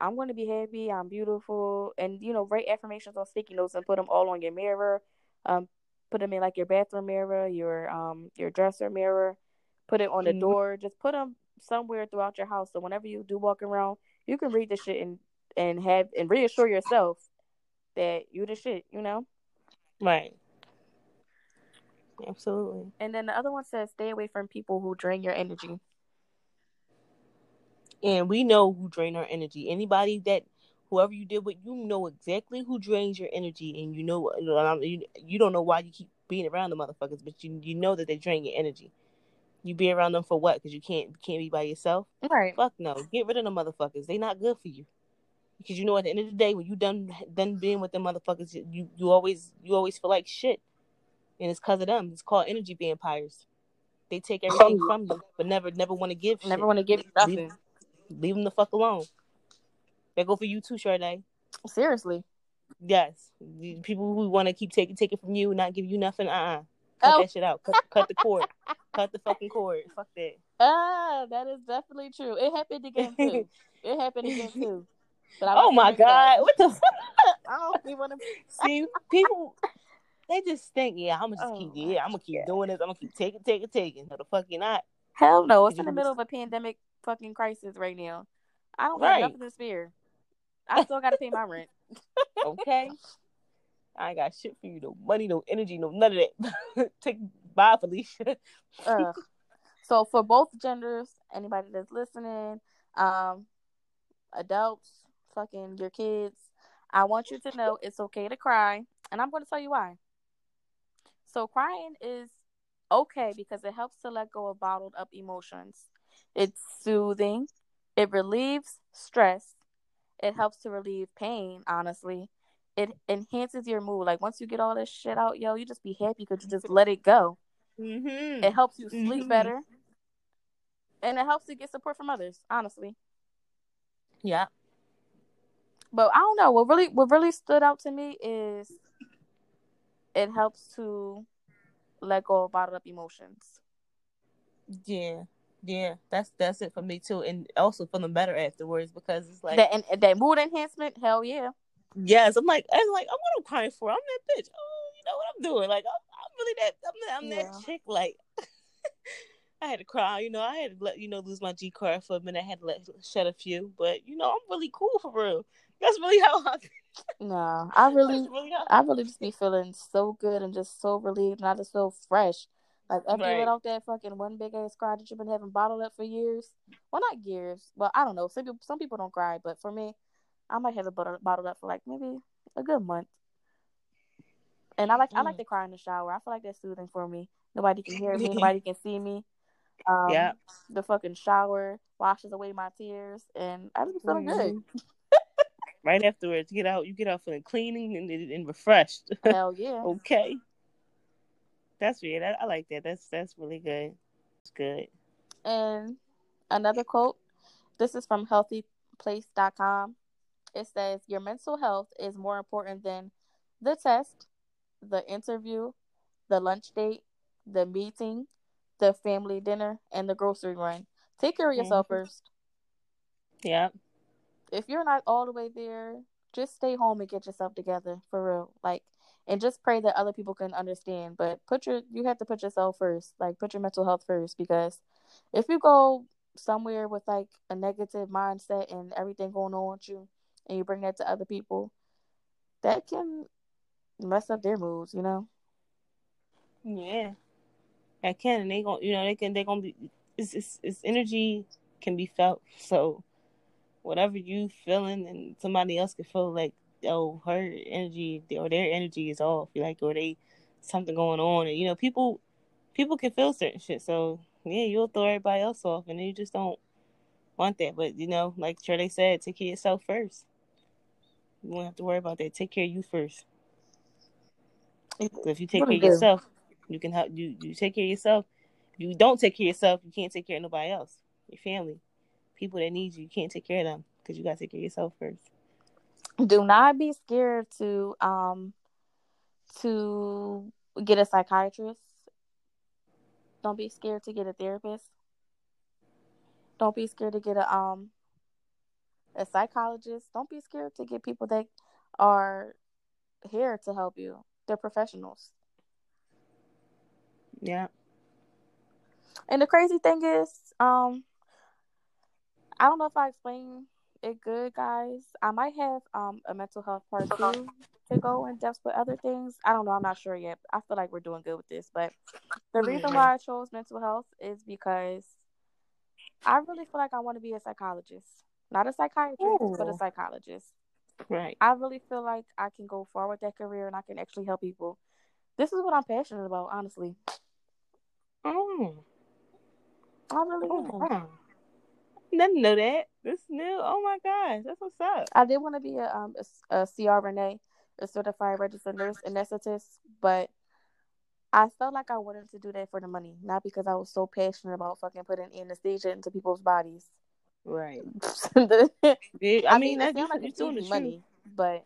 I'm going to be happy. I'm beautiful. And, you know, write affirmations on sticky notes and put them all on your mirror. Um, put them in like your bathroom mirror, your um your dresser mirror. Put it on the Mhm. door. Just put them somewhere throughout your house. So whenever you do walk around, you can read the shit and and have and reassure yourself that you the shit, you know? Right. Absolutely. And then the other one says stay away from people who drain your energy. And we know who drain our energy. Anybody that whoever you did with, you know exactly who drains your energy, and you know you, you don't know why you keep being around the motherfuckers, but you you know that they drain your energy. You be around them for what? Because you can't can't be by yourself. Right. Fuck no. Get rid of the motherfuckers. They not good for you. Because you know at the end of the day, when you done done being with the motherfuckers, you you always you always feel like shit, and it's because of them. It's called energy vampires. They take everything oh. from you, but never never want to give. Never want to give nothing. Leave, leave them the fuck alone. That go for you too, Sade. Seriously. Yes. People who want to keep taking taking from you, not give you nothing. Uh uh-uh. uh Cut oh. that shit out. Cut, cut the cord. cut the fucking cord. Fuck that. Ah, that is definitely true. It happened again too. it happened again too. oh my god! What the? Fuck? I don't even want to see people. They just think, yeah, I'm gonna just oh keep, yeah, I'm gonna keep God. doing this. I'm gonna keep taking, taking, taking. No, the fuck you not. Hell no! It's in the middle of a pandemic fucking crisis right now. I don't right. got nothing to spare. I still got to pay my rent. okay. I ain't got shit for you. No money, no energy, no none of that. Take bye, Felicia. uh, so for both genders, anybody that's listening, um, adults, fucking your kids, I want you to know it's okay to cry, and I'm going to tell you why. So crying is okay because it helps to let go of bottled up emotions. It's soothing. It relieves stress. It helps to relieve pain, honestly. It enhances your mood. Like once you get all this shit out, yo, you just be happy because you just let it go. Mm-hmm. It helps you sleep mm-hmm. better. And it helps you get support from others, honestly. Yeah. But I don't know. What really what really stood out to me is it helps to let go of bottled up emotions. Yeah. Yeah, that's that's it for me too, and also feeling better afterwards because it's like that and that mood enhancement. Hell yeah. Yes, I'm like I'm like I'm what I'm crying for. I'm that bitch. Oh, you know what I'm doing? Like I'm, I'm really that I'm that, I'm yeah. that chick. Like I had to cry. You know, I had to let you know lose my G card for a minute. I had to let shed a few, but you know I'm really cool for real. That's really how I. no, I really, really I really just be feeling so good and just so relieved, and I just feel fresh. Like after right. you let off that fucking one big ass cry that you've been having bottled up for years. Well, not years. Well, I don't know. Some people, some people don't cry, but for me, I might have it bottled up for like maybe a good month. And I like mm. I like mm. to cry in the shower. I feel like that's soothing for me. Nobody can hear me. nobody can see me. Um, yeah. The fucking shower washes away my tears, and I just feel mm-hmm. good. right afterwards, get out. You get out feeling clean and, and refreshed. Hell yeah. okay. That's weird. I, I like that. That's that's really good. It's good. And another quote. This is from healthyplace.com. It says your mental health is more important than the test, the interview, the lunch date, the meeting, the family dinner, and the grocery run. Take care of yourself mm-hmm. first. Yeah. If you're not all the way there, just stay home and get yourself together for real. Like and just pray that other people can understand. But put your you have to put yourself first. Like put your mental health first because if you go somewhere with like a negative mindset and everything going on with you and you bring that to other people, that can mess up their moods, you know? Yeah. That can and they going you know, they can they gonna be it's, it's it's energy can be felt. So whatever you feeling and somebody else can feel like oh her energy or their energy is off like or they something going on and you know people people can feel certain shit so yeah you'll throw everybody else off and you just don't want that but you know like Trey said take care of yourself first. You won't have to worry about that. Take care of you first. If you take care of yourself you can help you you take care of yourself. If you don't take care of yourself you can't take care of nobody else. Your family. People that need you you can't take care of them because you got to take care of yourself first do not be scared to um to get a psychiatrist. Don't be scared to get a therapist. Don't be scared to get a um a psychologist. Don't be scared to get people that are here to help you. They're professionals. Yeah. And the crazy thing is, um, I don't know if I explained it good, guys. I might have um a mental health part two to go in depth with other things. I don't know. I'm not sure yet. I feel like we're doing good with this, but the reason why I chose mental health is because I really feel like I want to be a psychologist, not a psychiatrist, Ooh. but a psychologist. Right. I really feel like I can go with that career and I can actually help people. This is what I'm passionate about, honestly. Oh. I really oh, am. Didn't know that. This new. Oh my gosh, that's what's up. I did want to be a um a, a CRNA, a certified registered nurse anesthetist, but I felt like I wanted to do that for the money, not because I was so passionate about fucking putting anesthesia into people's bodies. Right. the, I, I, mean, mean that's like it's easy money, but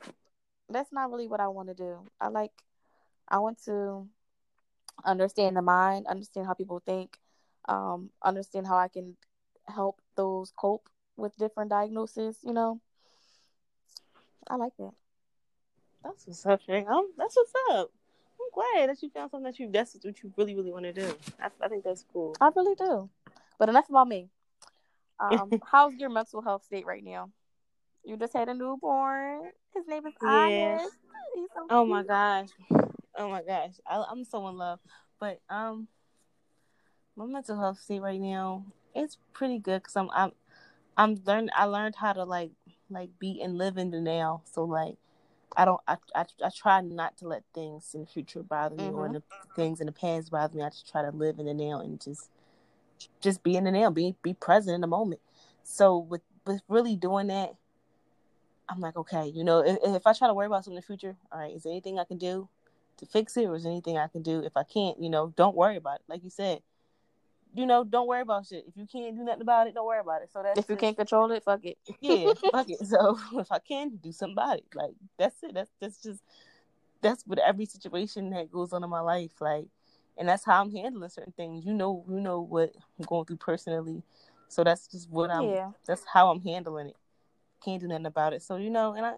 that's not really what I want to do. I like, I want to understand the mind, understand how people think, um, understand how I can help those cope with different diagnoses. You know, I like that. That's what's up, Shay. Um, that's what's up. I'm glad that you found something that you that's what you really really want to do. I, I think that's cool. I really do. But enough about me. Um, how's your mental health state right now? You just had a newborn. His name is yeah. So oh my gosh. Oh my gosh. I, I'm so in love. But um, my mental health state right now it's pretty good because I'm I'm I'm learn I learned how to like like be and live in the now. So like I don't I, I, I try not to let things in the future bother me mm-hmm. or the things in the past bother me. I just try to live in the now and just just be in the now, be be present in the moment. So with with really doing that, I'm like, okay, you know, if, if I try to worry about something in the future, all right, is there anything I can do to fix it, or is there anything I can do? If I can't, you know, don't worry about it. Like you said, you know, don't worry about shit. If you can't do nothing about it, don't worry about it. So that's if you just, can't control it, fuck it. yeah, fuck it. So if I can do something about it, like that's it. That's that's just that's with every situation that goes on in my life. Like, and that's how I'm handling certain things. You know, you know what I'm going through personally. So that's just what I'm. Yeah. That's how I'm handling it. Can't do nothing about it. So you know, and I,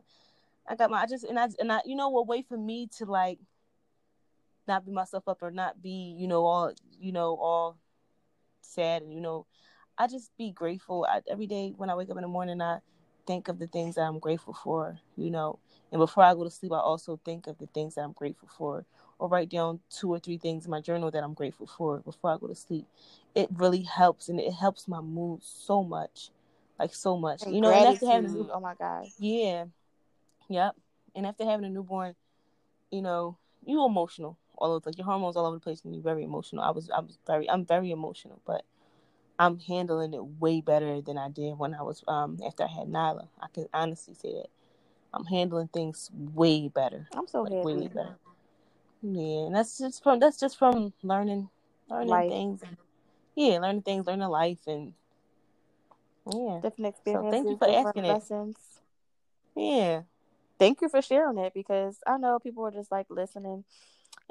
I got my. I just and I and I. You know, a way for me to like, not beat myself up or not be, you know, all you know, all sad and you know i just be grateful. I, every day when i wake up in the morning i think of the things that i'm grateful for you know. And before i go to sleep i also think of the things that i'm grateful for. Or write down two or three things in my journal that i'm grateful for before i go to sleep. It really helps and it helps my mood so much like so much. And you know and after having a, oh my god yeah. Yep and after having a newborn you know you emotional all over like your hormones all over the place and you're very emotional. I was I was very I'm very emotional, but I'm handling it way better than I did when I was um after I had Nyla. I can honestly say that. I'm handling things way better. I'm so like, happy. Way, better. Yeah, and that's just from that's just from learning learning life. things. Yeah, learning things, learning life and yeah. Different experiences. So thank you for asking lessons. it. Yeah. Thank you for sharing it because I know people are just like listening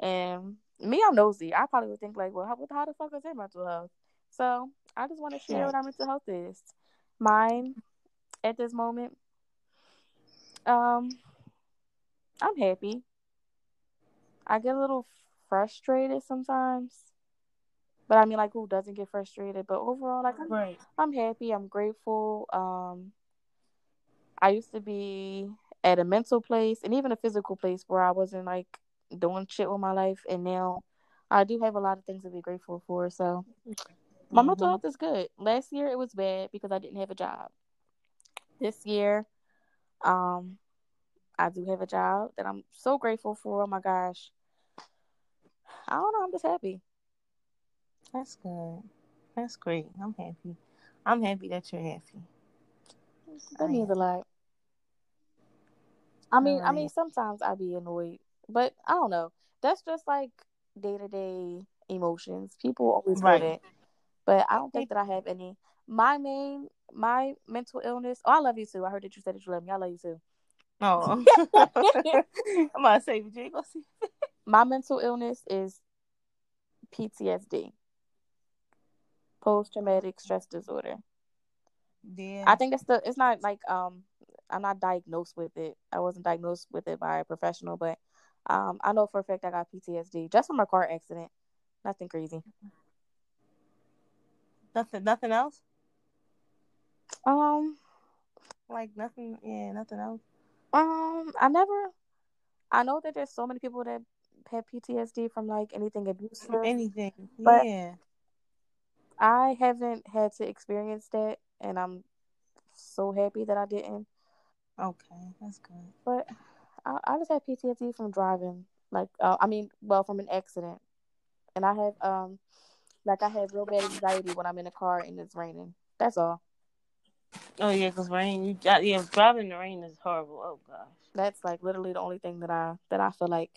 and me, I'm nosy. I probably would think like, well, how, how the fuck is their mental health? So I just want to share yeah. what our mental health is. Mine at this moment, um, I'm happy. I get a little frustrated sometimes, but I mean, like, who doesn't get frustrated? But overall, like, I'm, right. I'm happy. I'm grateful. Um, I used to be at a mental place and even a physical place where I wasn't like doing shit with my life, and now I do have a lot of things to be grateful for. So my mm-hmm. mental health is good. Last year it was bad because I didn't have a job. This year, um, I do have a job that I'm so grateful for. Oh my gosh. I don't know. I'm just happy. That's good. That's great. I'm happy. I'm happy that you're happy. That I means am. a lot. I mean, right. I mean, sometimes I be annoyed but I don't know. That's just like day to day emotions. People always right. it. But I don't think that I have any. My main, my mental illness. Oh, I love you too. I heard that you said that you love me. I love you too. Oh, I'm gonna say you go see. my mental illness is PTSD, post traumatic stress disorder. Yeah, I think that's the. It's not like um, I'm not diagnosed with it. I wasn't diagnosed with it by a professional, but um, I know for a fact I got PTSD just from a car accident. Nothing crazy. Nothing. Nothing else. Um, Like nothing. Yeah, nothing else. Um, I never. I know that there's so many people that have PTSD from like anything abusive. From anything. But- yeah. I haven't had to experience that, and I'm so happy that I didn't. Okay, that's good. But I, I just have PTSD from driving. Like, uh, I mean, well, from an accident, and I have um, like I have real bad anxiety when I'm in a car and it's raining. That's all. Oh yeah, cause rain. You got yeah. Driving in the rain is horrible. Oh gosh. That's like literally the only thing that I that I feel like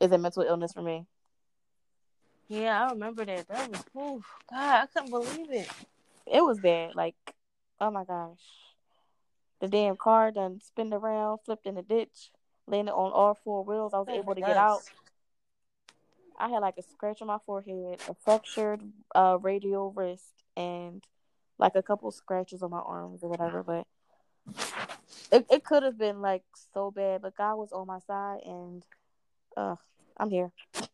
is a mental illness for me. Yeah, I remember that. That was. Oh God, I couldn't believe it. It was bad. Like, oh my gosh, the damn car done spinned around, flipped in the ditch, landed on all four wheels. I was able to get out. I had like a scratch on my forehead, a fractured uh radial wrist, and like a couple scratches on my arms or whatever. But it it could have been like so bad, but God was on my side, and uh, I'm here.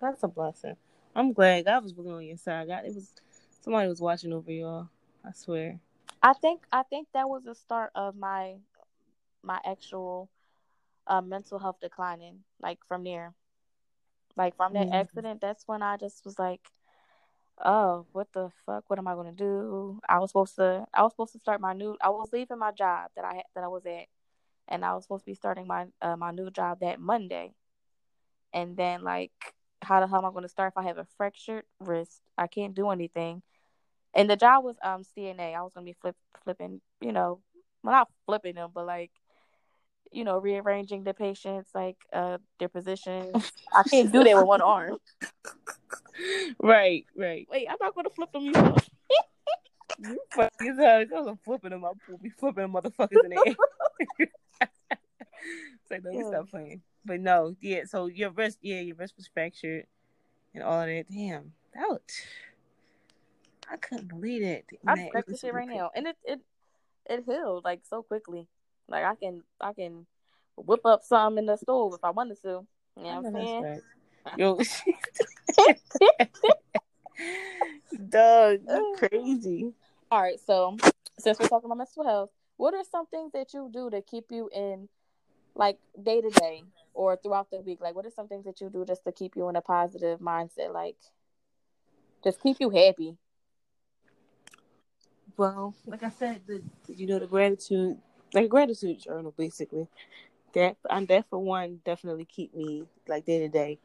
That's a blessing. I'm glad God was really on your side. God, it was somebody was watching over y'all. I swear. I think I think that was the start of my my actual uh, mental health declining. Like from there, like from that Mhm. accident, that's when I just was like, "Oh, what the fuck? What am I gonna do?" I was supposed to I was supposed to start my new. I was leaving my job that I had, that I was at, and I was supposed to be starting my uh, my new job that Monday. And then like, how the hell am I gonna start if I have a fractured wrist? I can't do anything. And the job was um CNA. I was gonna be flip flipping, you know, well not flipping them, but like, you know, rearranging the patients, like uh their positions. I can't do that with one arm. Right, right. Wait, I'm not gonna flip them. You know? You as hell. I'm flipping them. I'll be flipping them motherfuckers in the air. it's like, let me Yeah. stop playing. But no, yeah. So your wrist, yeah, your wrist was fractured and all of that. Damn, that was. I couldn't believe it. I Man, scratched it the shit right now, and it it it healed like so quickly. Like I can I can whip up some in the stove if I wanted to. You know what I'm saying? right. Yo, dog, you crazy. All right, so since we're talking about mental health, what are some things that you do to keep you in like day to day or throughout the week? Like what are some things that you do just to keep you in a positive mindset? Like just keep you happy. Well, like I said, the you know the gratitude, like a gratitude journal, basically. That and that for one definitely keep me like day to day,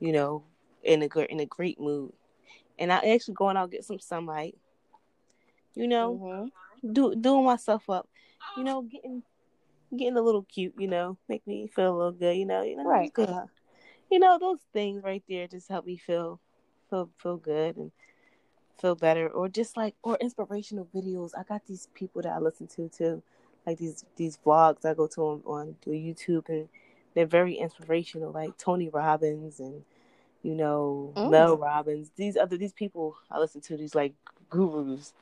you know, in a good in a great mood. And I actually going out get some sunlight, you know, Mm-hmm. do doing myself up, you know, getting getting a little cute, you know, make me feel a little good, you know, you know, Right. good. You know, those things right there just help me feel feel feel good and feel better or just like or inspirational videos. I got these people that I listen to too. Like these these vlogs I go to on, on YouTube and they're very inspirational, like Tony Robbins and you know Mm. Mel Robbins. These other these people I listen to these like gurus.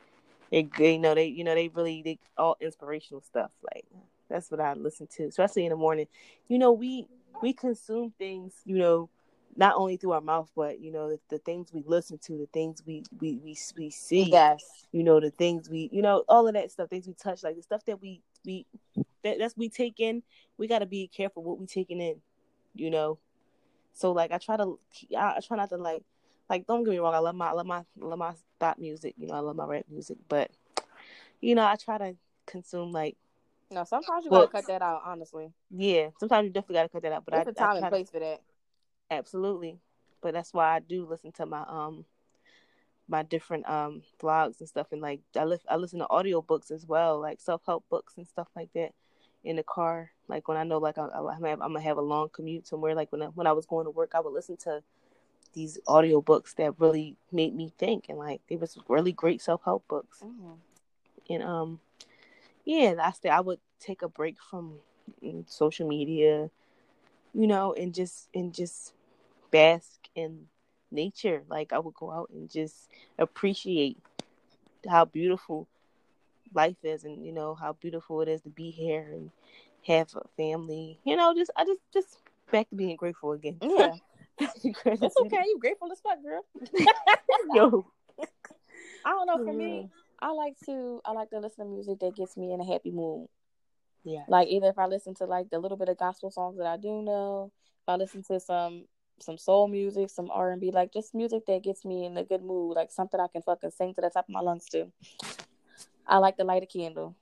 They, they you know they you know they really they all inspirational stuff. Like that's what I listen to, especially in the morning. You know we we consume things you know not only through our mouth, but you know the, the things we listen to, the things we we we, we see Yes. you know the things we you know all of that stuff things we touch like the stuff that we we that, that's we take in we got to be careful what we taking in you know so like i try to I, I try not to like like don't get me wrong i love my I love my I love my stop music you know i love my rap music but you know i try to consume like No, sometimes you Well- gotta cut that out, honestly. yeah sometimes you definitely got to cut that out but There's I, a time I and try to- place for that. Absolutely. But that's why i do listen to my um my different um vlogs and stuff. And like i li- i listen to audiobooks as well like self-help books and stuff like that in the car. Like when i know like I, am gonna have a long commute somewhere like when I, when i was going to work i would listen to these audiobooks that really made me think. And like they was really great self-help books. Mhm. and um yeah i say i would take a break from mm, social media you know and just and just bask in nature like i would go out and just appreciate how beautiful life is and you know how beautiful it is to be here and have a family you know just i just just back to being grateful again Yeah. It's okay. You grateful as fuck, girl. yo I don't know. For me, mm. I like to I like to listen to music that gets me in a happy mood. Yeah. Like either if I listen to like the little bit of gospel songs that I do know, if I listen to some some soul music, some R and B, like just music that gets me in a good mood, like something I can fucking sing to the top of my lungs to. I like to light a candle.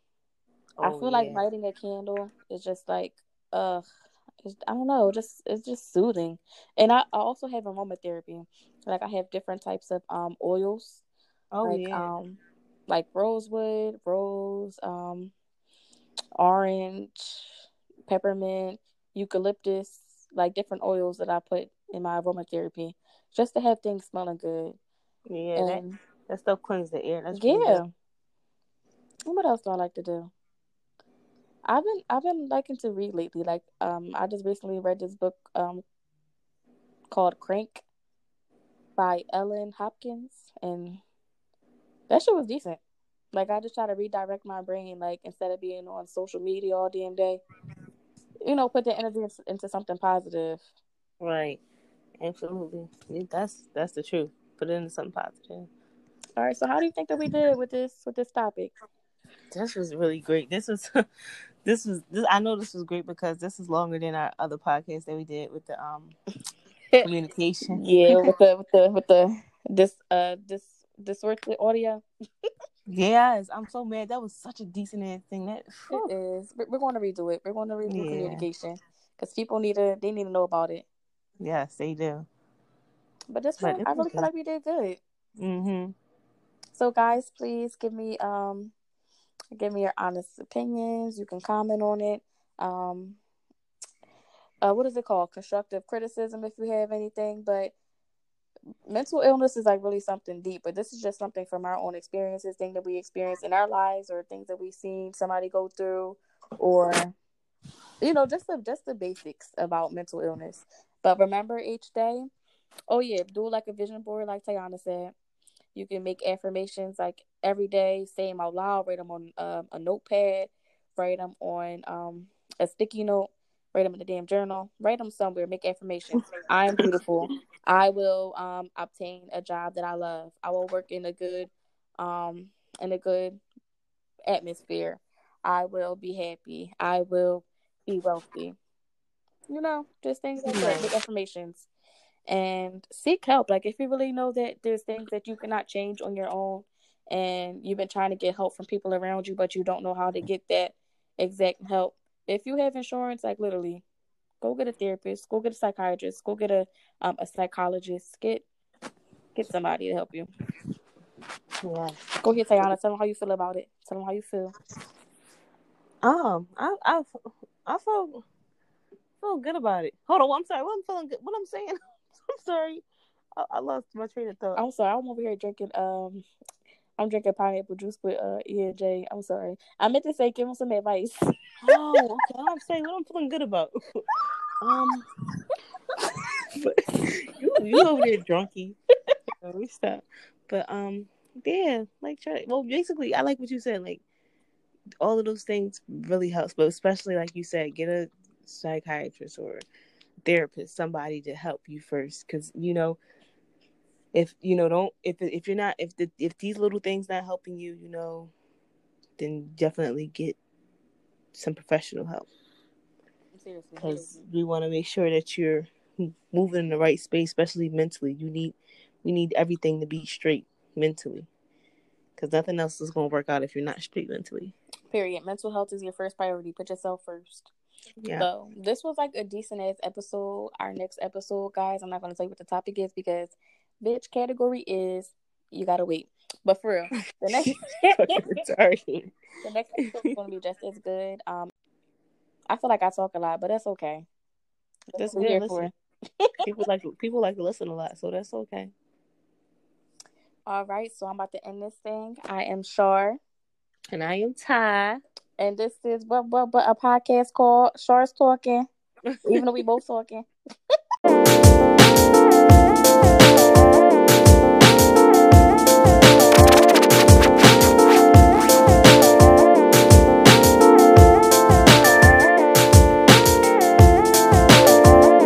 Oh, I feel yeah. like lighting a candle is just like uh I don't know, just it's just soothing. And I, I also have aromatherapy. Like I have different types of um oils. Oh like yeah. um like rosewood, rose, um orange, peppermint, eucalyptus, like different oils that I put in my aromatherapy just to have things smelling good. yeah. That, And that stuff cleans the air. That's yeah. And what else do I like to do? I've been I've been liking to read lately. Like um I just recently read this book um called Crank by Ellen Hopkins and that shit was decent. Like I just try to redirect my brain like instead of being on social media all damn day. You know, put the energy into something positive. Right. Absolutely. Yeah, that's that's the truth. Put it into something positive. All right, so how do you think that we did with this with this topic? This was really great. This was this was this I know this was great because this is longer than our other podcast that we did with the um communication. Yeah, with the with the with the this uh this distorted audio. Yes, I'm so mad. That was such a decent ass thing. That whew. It is. We're, we're going to redo it. We're going to redo Yeah. communication because people need to they need to know about it. Yes, they do. But this But one, I really good. feel like we did good. Mm-hmm. So guys, please give me um give me your honest opinions. You can comment on it. Um uh what is it called? Constructive criticism if you have anything, but mental illness is like really something deep, but this is just something from our own experiences, things that we experience in our lives or things that we've seen somebody go through or you know, just the just the basics about mental illness. But remember each day, oh yeah, do like a vision board, like Tayana said. You can make affirmations like every day, say them out loud, write them on um, a notepad, write them on um, a sticky note, write them in the damn journal, write them somewhere, make affirmations. I am beautiful. I will um, obtain a job that I love. I will work in a good um, in a good atmosphere. I will be happy. I will be wealthy. You know, just things like that. Make affirmations and seek help. Like if you really know that there's things that you cannot change on your own and you've been trying to get help from people around you, but you don't know how to get that exact help. If you have insurance, like literally, go get a therapist, go get a psychiatrist, go get a um, a psychologist, get get somebody to help you. Yeah. Go ahead, Tayana. Tell them how you feel about it. Tell them how you feel. Um, I I I feel feel good about it. Hold on, I'm sorry. What I'm feeling good. What I'm saying? I'm sorry. I, I lost my train of thought. I'm sorry. I'm over here drinking. Um, I'm drinking pineapple juice with uh EJ. I'm sorry. I meant to say give him some advice. Oh, okay. I'm saying what I'm feeling good about. Um, you you over there drunky. We stop. But um, yeah, like try. Well, basically, I like what you said. Like all of those things really helps, but especially like you said, get a psychiatrist or therapist, somebody to help you first, because you know. If you know, don't if if you're not if the if these little things not helping you, you know, then definitely get some professional help because we want to make sure that you're moving in the right space, especially mentally. You need we need everything to be straight mentally, because nothing else is going to work out if you're not straight mentally. Period. Mental health is your first priority. Put yourself first. Yeah, So this was like a decent ass episode. Our next episode, guys, I'm not gonna tell you what the topic is because bitch category is you gotta wait. But for real, the next sorry. the next episode is gonna be just as good. Um I feel like I talk a lot, but that's okay. That's That's what we're good. for. People like people like to listen a lot, so that's okay. All right, so I'm about to end this thing. I am Shar. And I am Ty. And this is what what what a podcast called Shar's Talking. Even though we both talking.